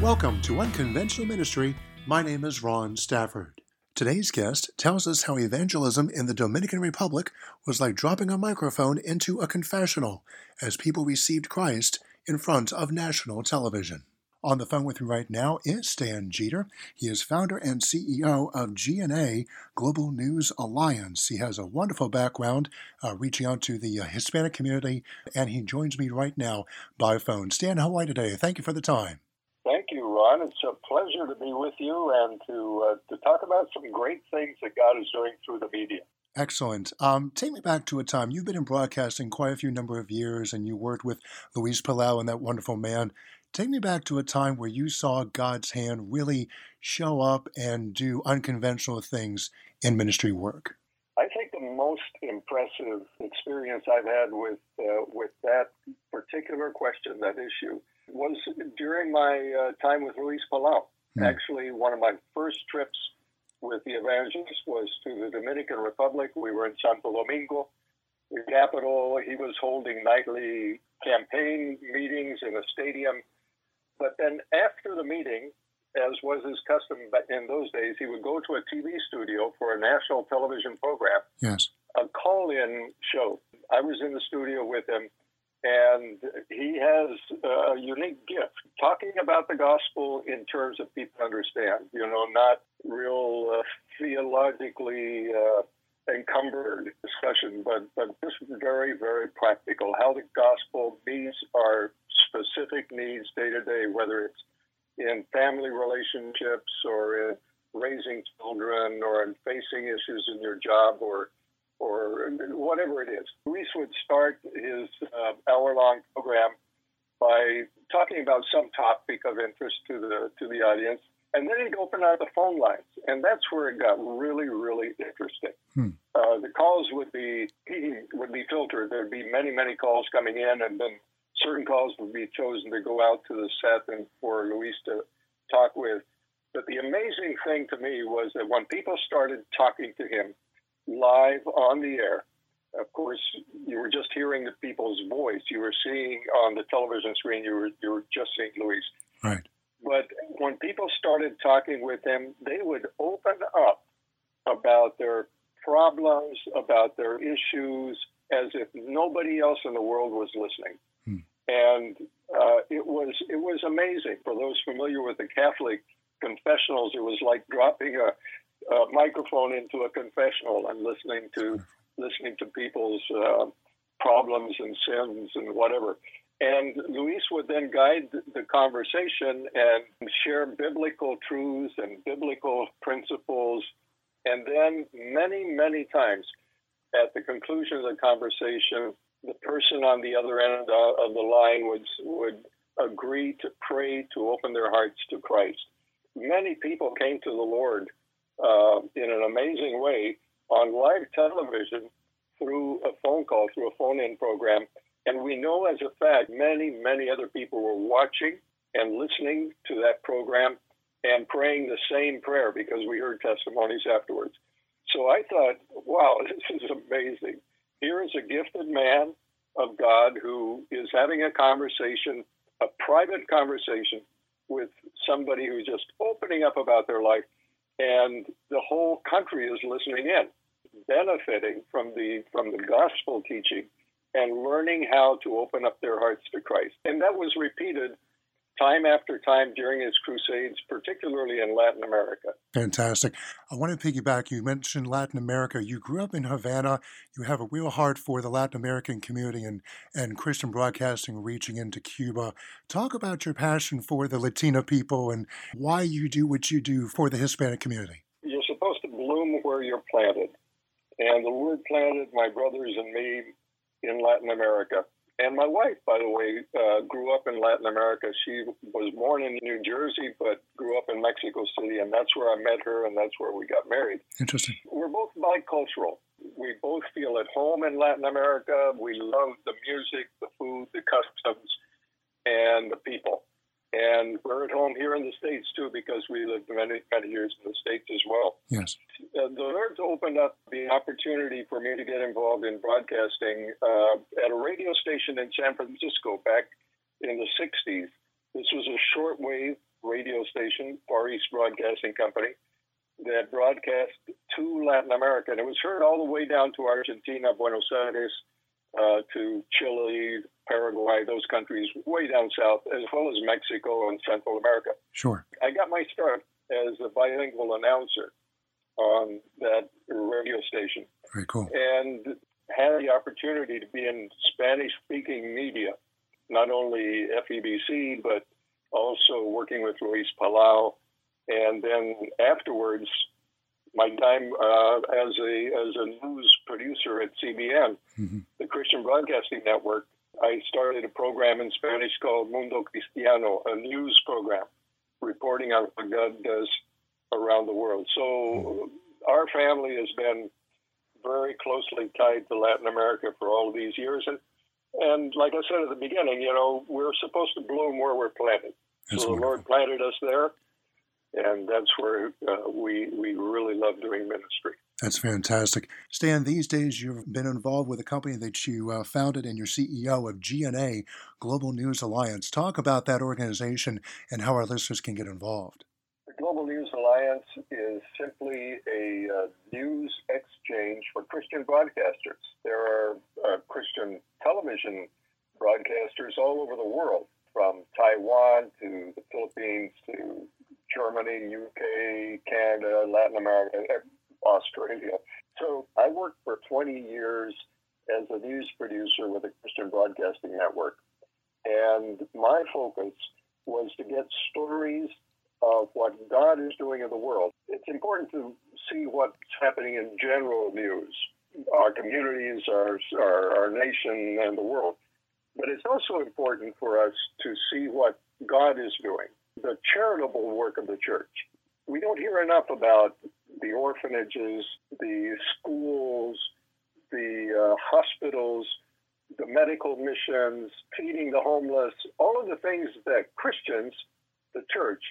Welcome to Unconventional Ministry. My name is Ron Stafford. Today's guest tells us how evangelism in the Dominican Republic was like dropping a microphone into a confessional as people received Christ in front of national television. On the phone with me right now is Stan Jeter. He is founder and CEO of GNA Global News Alliance. He has a wonderful background uh, reaching out to the uh, Hispanic community, and he joins me right now by phone. Stan, how are you today? Thank you for the time. It's a pleasure to be with you and to uh, to talk about some great things that God is doing through the media. Excellent. Um, take me back to a time you've been in broadcasting quite a few number of years, and you worked with Luis Palau and that wonderful man. Take me back to a time where you saw God's hand really show up and do unconventional things in ministry work. I think the most impressive experience I've had with uh, with that particular question, that issue, was during my uh, time with Luis Palau. Hmm. Actually, one of my first trips with the evangelist was to the Dominican Republic. We were in Santo Domingo, the capital. He was holding nightly campaign meetings in a stadium. But then after the meeting, as was his custom but in those days, he would go to a TV studio for a national television program. Yes. A call in show. I was in the studio with him and he has a unique gift talking about the gospel in terms of people understand, you know, not real uh, theologically uh, encumbered discussion, but, but just very, very practical. How the gospel meets our specific needs day to day, whether it's in family relationships or in raising children or in facing issues in your job or or whatever it is. Luis would start his uh, hour-long program by talking about some topic of interest to the to the audience, and then he'd open up the phone lines, and that's where it got really, really interesting. Hmm. Uh, the calls would be would be filtered. There'd be many, many calls coming in, and then certain calls would be chosen to go out to the set and for Luis to talk with. But the amazing thing to me was that when people started talking to him, live on the air. Of course, you were just hearing the people's voice. You were seeing on the television screen. You were you were just seeing Luis. Right. But when people started talking with him, they would open up about their problems, about their issues, as if nobody else in the world was listening. Hmm. And uh, it was it was amazing for those familiar with the Catholic confessionals. It was like dropping a uh, microphone into a confessional and listening to listening to people's uh, problems and sins and whatever. And Luis would then guide the conversation and share biblical truths and biblical principles. And then, many, many times, at the conclusion of the conversation, the person on the other end of the line would, would agree to pray to open their hearts to Christ. Many people came to the Lord uh, in an amazing way on live television through a phone call, through a phone in program. And we know as a fact, many, many other people were watching and listening to that program and praying the same prayer because we heard testimonies afterwards. So I thought, wow, this is amazing. Here is a gifted man of God who is having a conversation, a private conversation with somebody who's just opening up about their life and the whole country is listening in, benefiting from the from the gospel teaching and learning how to open up their hearts to Christ. And that was repeated time after time during his crusades, particularly in Latin America. Fantastic. I want to piggyback. You mentioned Latin America. You grew up in Havana. You have a real heart for the Latin American community and, and Christian broadcasting reaching into Cuba. Talk about your passion for the Latino people and why you do what you do for the Hispanic community. You're supposed to bloom where you're planted. And the word planted my brothers and me in Latin America. And my wife, by the way, uh, grew up in Latin America. She was born in New Jersey, but grew up in Mexico City, and that's where I met her, and that's where we got married. Interesting. We're both bicultural. We both feel at home in Latin America. We love the music, the food, the customs, and the people. And we're at home here in the States too because we lived many, many years in the States as well. Yes. Uh, the Lord's opened up the opportunity for me to get involved in broadcasting uh, at a radio station in San Francisco back in the 60s. This was a shortwave radio station, Far East Broadcasting Company, that broadcast to Latin America. And it was heard all the way down to Argentina, Buenos Aires, uh, to Chile, Paraguay, those countries way down south, as well as Mexico and Central America. Sure. I got my start as a bilingual announcer on that radio station. Very cool. And had the opportunity to be in Spanish speaking media, not only FEBC, but also working with Luis Palau. And then afterwards, my time uh, as a as a news producer at CBN, mm-hmm. the Christian Broadcasting Network, I started a program in Spanish called Mundo Cristiano, a news program reporting on what God does around the world. So mm-hmm. our family has been very closely tied to Latin America for all of these years, and and like I said at the beginning, you know, we're supposed to bloom where we're planted. That's so wonderful. the Lord planted us there, and that's where uh, we we really love doing ministry. That's fantastic. Stan, these days you've been involved with a company that you uh, founded and you're CEO of GNA, Global News Alliance. Talk about that organization and how our listeners can get involved. Alliance is simply a uh, news exchange for Christian broadcasters. There are uh, Christian television broadcasters all over the world, from Taiwan to the Philippines to Germany, UK, Canada, Latin America, Australia. So I worked for 20 years as a news producer with the Christian Broadcasting Network. And my focus was to get stories of what God is doing in the world. It's important to see what's happening in general news, our communities, our, our, our nation, and the world. But it's also important for us to see what God is doing, the charitable work of the church. We don't hear enough about the orphanages, the schools, the uh, hospitals, the medical missions, feeding the homeless, all of the things that Christians, the church,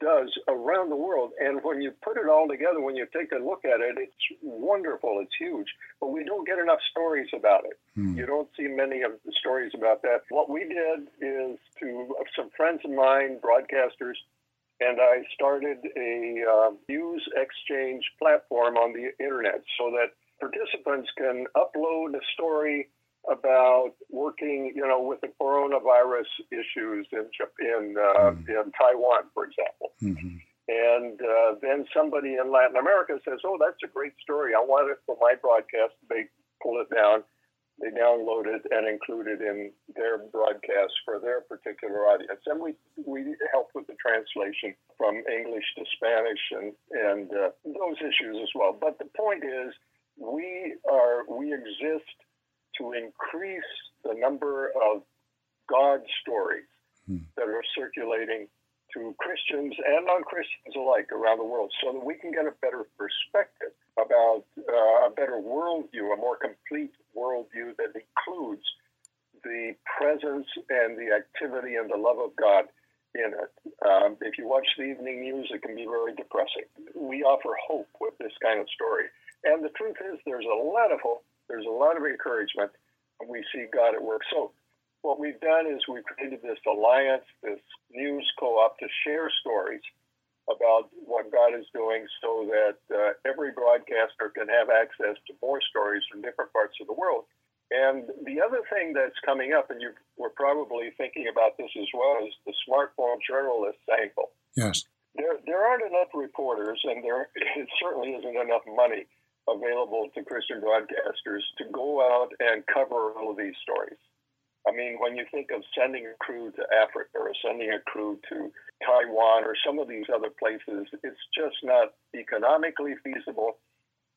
does around the world. And when you put it all together, when you take a look at it, it's wonderful, it's huge. But we don't get enough stories about it. Hmm. You don't see many of the stories about that. What we did is to some friends of mine, broadcasters, and I started a uh, news exchange platform on the internet so that participants can upload a story about working, you know, with the coronavirus issues in in uh, mm in Taiwan, for example. Mm-hmm. And uh, then somebody in Latin America says, "Oh, that's a great story. I want it for my broadcast." They pull it down, they download it and include it in their broadcast for their particular audience. And we we help with the translation from English to Spanish and and uh, those issues as well. But the point is, we are we exist to increase the number of God stories hmm. that are circulating to Christians and non Christians alike around the world so that we can get a better perspective about uh, a better worldview, a more complete worldview that includes the presence and the activity and the love of God in it. Um, if you watch the evening news, it can be very depressing. We offer hope with this kind of story. And the truth is, there's a lot of hope there's a lot of encouragement, and we see God at work. So, what we've done is we've created this alliance, this news co op to share stories about what God is doing so that uh, every broadcaster can have access to more stories from different parts of the world. And the other thing that's coming up, and you were probably thinking about this as well, is the smartphone journalist angle. Yes. There, there aren't enough reporters, and there it certainly isn't enough money available to Christian broadcasters to go out and cover all of these stories. I mean, when you think of sending a crew to Africa or sending a crew to Taiwan or some of these other places, it's just not economically feasible,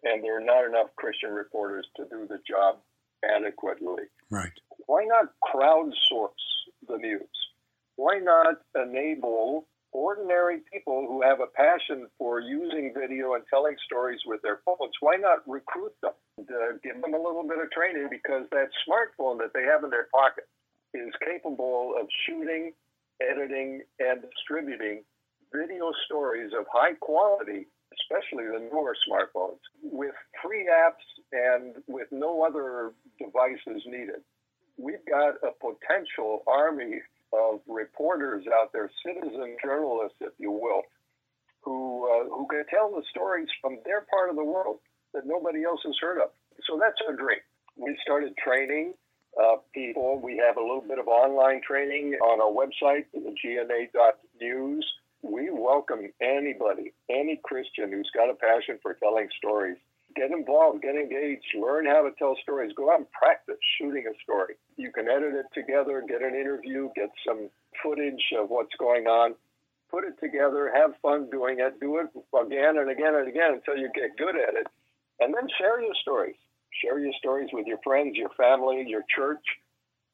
and there are not enough Christian reporters to do the job adequately. Right. Why not crowdsource the news? Why not enable ordinary people who have a passion for using video and telling stories with their phones, why not recruit them? Give them a little bit of training because that smartphone that they have in their pocket is capable of shooting, editing, and distributing video stories of high quality, especially the newer smartphones, with free apps and with no other devices needed. We've got a potential army of reporters out there, citizen journalists, if you will, who uh, who can tell the stories from their part of the world that nobody else has heard of. So that's our dream. We started training uh, people. We have a little bit of online training on our website, gna.news. We welcome anybody, any Christian who's got a passion for telling stories. Get involved, get engaged, learn how to tell stories. Go out and practice shooting a story. You can edit it together, get an interview, get some footage of what's going on put it together, have fun doing it, do it again and again and again until you get good at it, and then share your stories. Share your stories with your friends, your family, your church.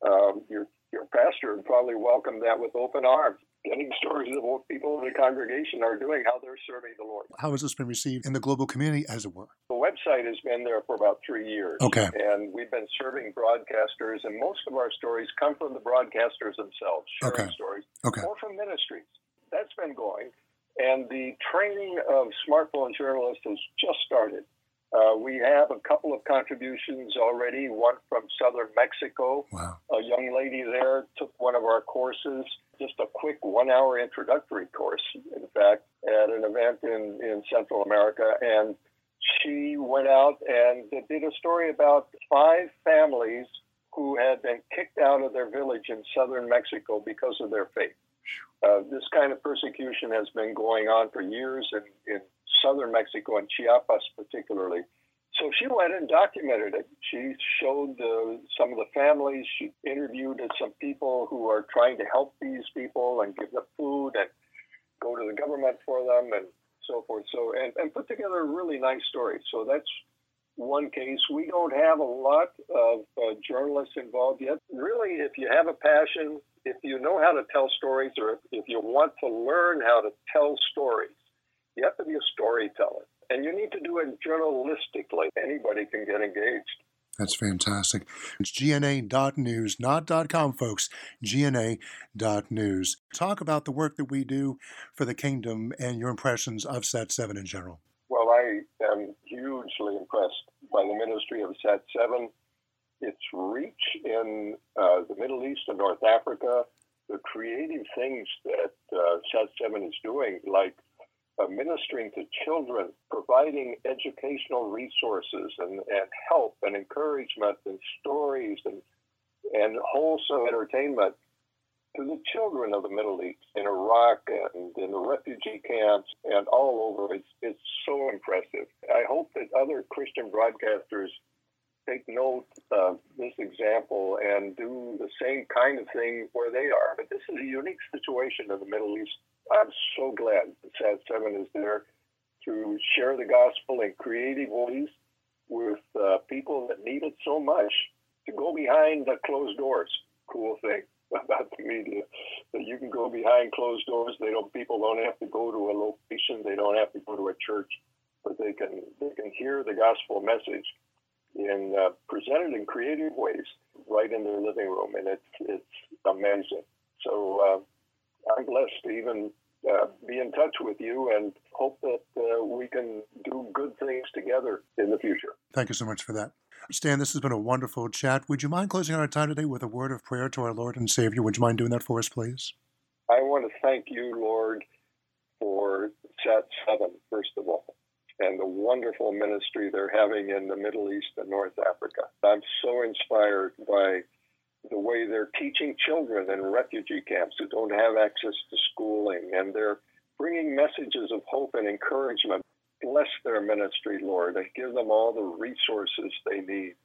Um, your your pastor would probably welcome that with open arms. Getting stories of what people in the congregation are doing, how they're serving the Lord. How has this been received in the global community, as it were? The website has been there for about three years. Okay. And we've been serving broadcasters, and most of our stories come from the broadcasters themselves, sharing Okay. stories, Okay. or from ministries. That's been going. And the training of smartphone journalists has just started. Uh, we have a couple of contributions already, one from southern Mexico. Wow. A young lady there took one of our courses, just a quick one hour introductory course, in fact, at an event in, in Central America. And she went out and did a story about five families who had been kicked out of their village in southern Mexico because of their faith. Uh, this kind of persecution has been going on for years in, in southern Mexico and Chiapas, particularly. So she went and documented it. She showed uh, some of the families. She interviewed some people who are trying to help these people and give them food and go to the government for them and so forth. So and, and put together a really nice story. So that's one case. We don't have a lot of uh, journalists involved yet. Really, if you have a passion, if you know how to tell stories, or if you want to learn how to tell stories, you have to be a storyteller. And you need to do it journalistically. Anybody can get engaged. That's fantastic. It's gna.news, not .com, folks. gna.news. Talk about the work that we do for the kingdom and your impressions of Sat 7 in general. Well, I am hugely impressed by the ministry of Sat 7, its reach in uh, the Middle East and North Africa, the creative things that uh, Sat 7 is doing, like uh, ministering to children, providing educational resources and, and help and encouragement and stories and, and wholesome entertainment to the children of the Middle East, in Iraq and in the refugee camps and all over. It's, it's so impressive. I hope that other Christian broadcasters take note of this example and do the same kind of thing where they are. But this is a unique situation in the Middle East. I'm so glad that Sat 7 is there to share the gospel in creative ways with uh, people that need it so much to go behind the closed doors. Cool thing about the media that you can go behind closed doors. They don't. People don't have to go to a location. They don't have to go to a church, but they can they can hear the gospel message and uh, presented in creative ways right in their living room, and it's it's amazing. So uh, I'm blessed to even uh, be in touch with you and hope that uh, we can do good things together in the future. Thank you so much for that. Stan, this has been a wonderful chat. Would you mind closing our time today with a word of prayer to our Lord and Savior? Would you mind doing that for us, please? I want to thank you, Lord, for Sat 7, first of all, and the wonderful ministry they're having in the Middle East and North Africa. I'm so inspired by the way they're teaching children in refugee camps who don't have access to schooling, and they're bringing messages of hope and encouragement. Bless their ministry, Lord, and give them all the resources they need.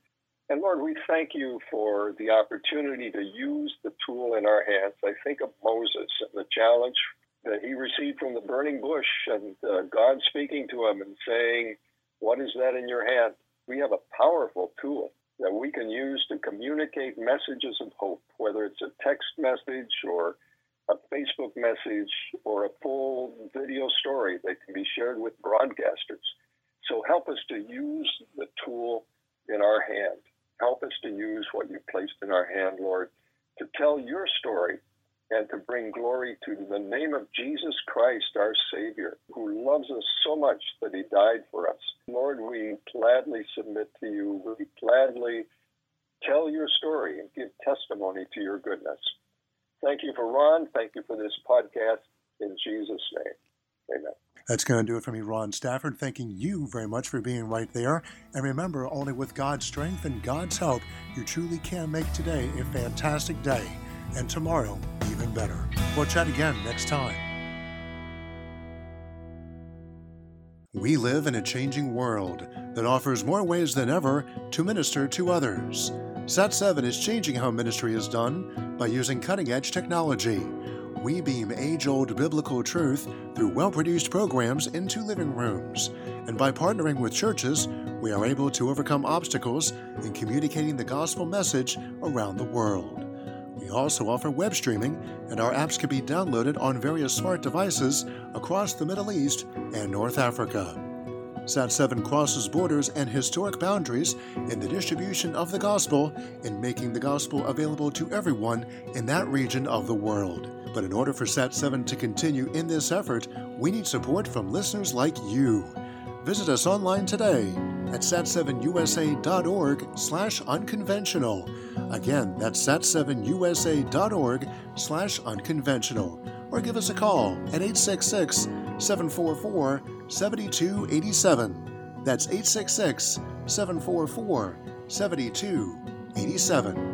And Lord, we thank you for the opportunity to use the tool in our hands. I think of Moses and the challenge that he received from the burning bush and uh, God speaking to him and saying, What is that in your hand? We have a powerful tool that we can use to communicate messages of hope, whether it's a text message or a Facebook message or a full video story that can be shared with broadcasters. So help us to use the tool in our hand. Help us to use what you placed in our hand, Lord, to tell your story and to bring glory to the name of Jesus Christ, our Savior, who loves us so much that he died for us. Lord, we gladly submit to you. We gladly tell your story and give testimony to your goodness. Thank you for Ron. Thank you for this podcast. In Jesus' name, amen. That's going to do it for me, Ron Stafford. Thanking you very much for being right there. And remember, only with God's strength and God's help, you truly can make today a fantastic day and tomorrow even better. We'll chat again next time. We live in a changing world that offers more ways than ever to minister to others. Sat7 is changing how ministry is done by using cutting edge technology. We beam age old biblical truth through well produced programs into living rooms. And by partnering with churches, we are able to overcome obstacles in communicating the gospel message around the world. We also offer web streaming, and our apps can be downloaded on various smart devices across the Middle East and North Africa. Sat7 crosses borders and historic boundaries in the distribution of the gospel and making the gospel available to everyone in that region of the world. But in order for Sat7 to continue in this effort, we need support from listeners like you. Visit us online today at sat7usa.org slash unconventional. Again, that's sat7usa.org slash unconventional. Or give us a call at 866 744 7287. That's 866 744 7287.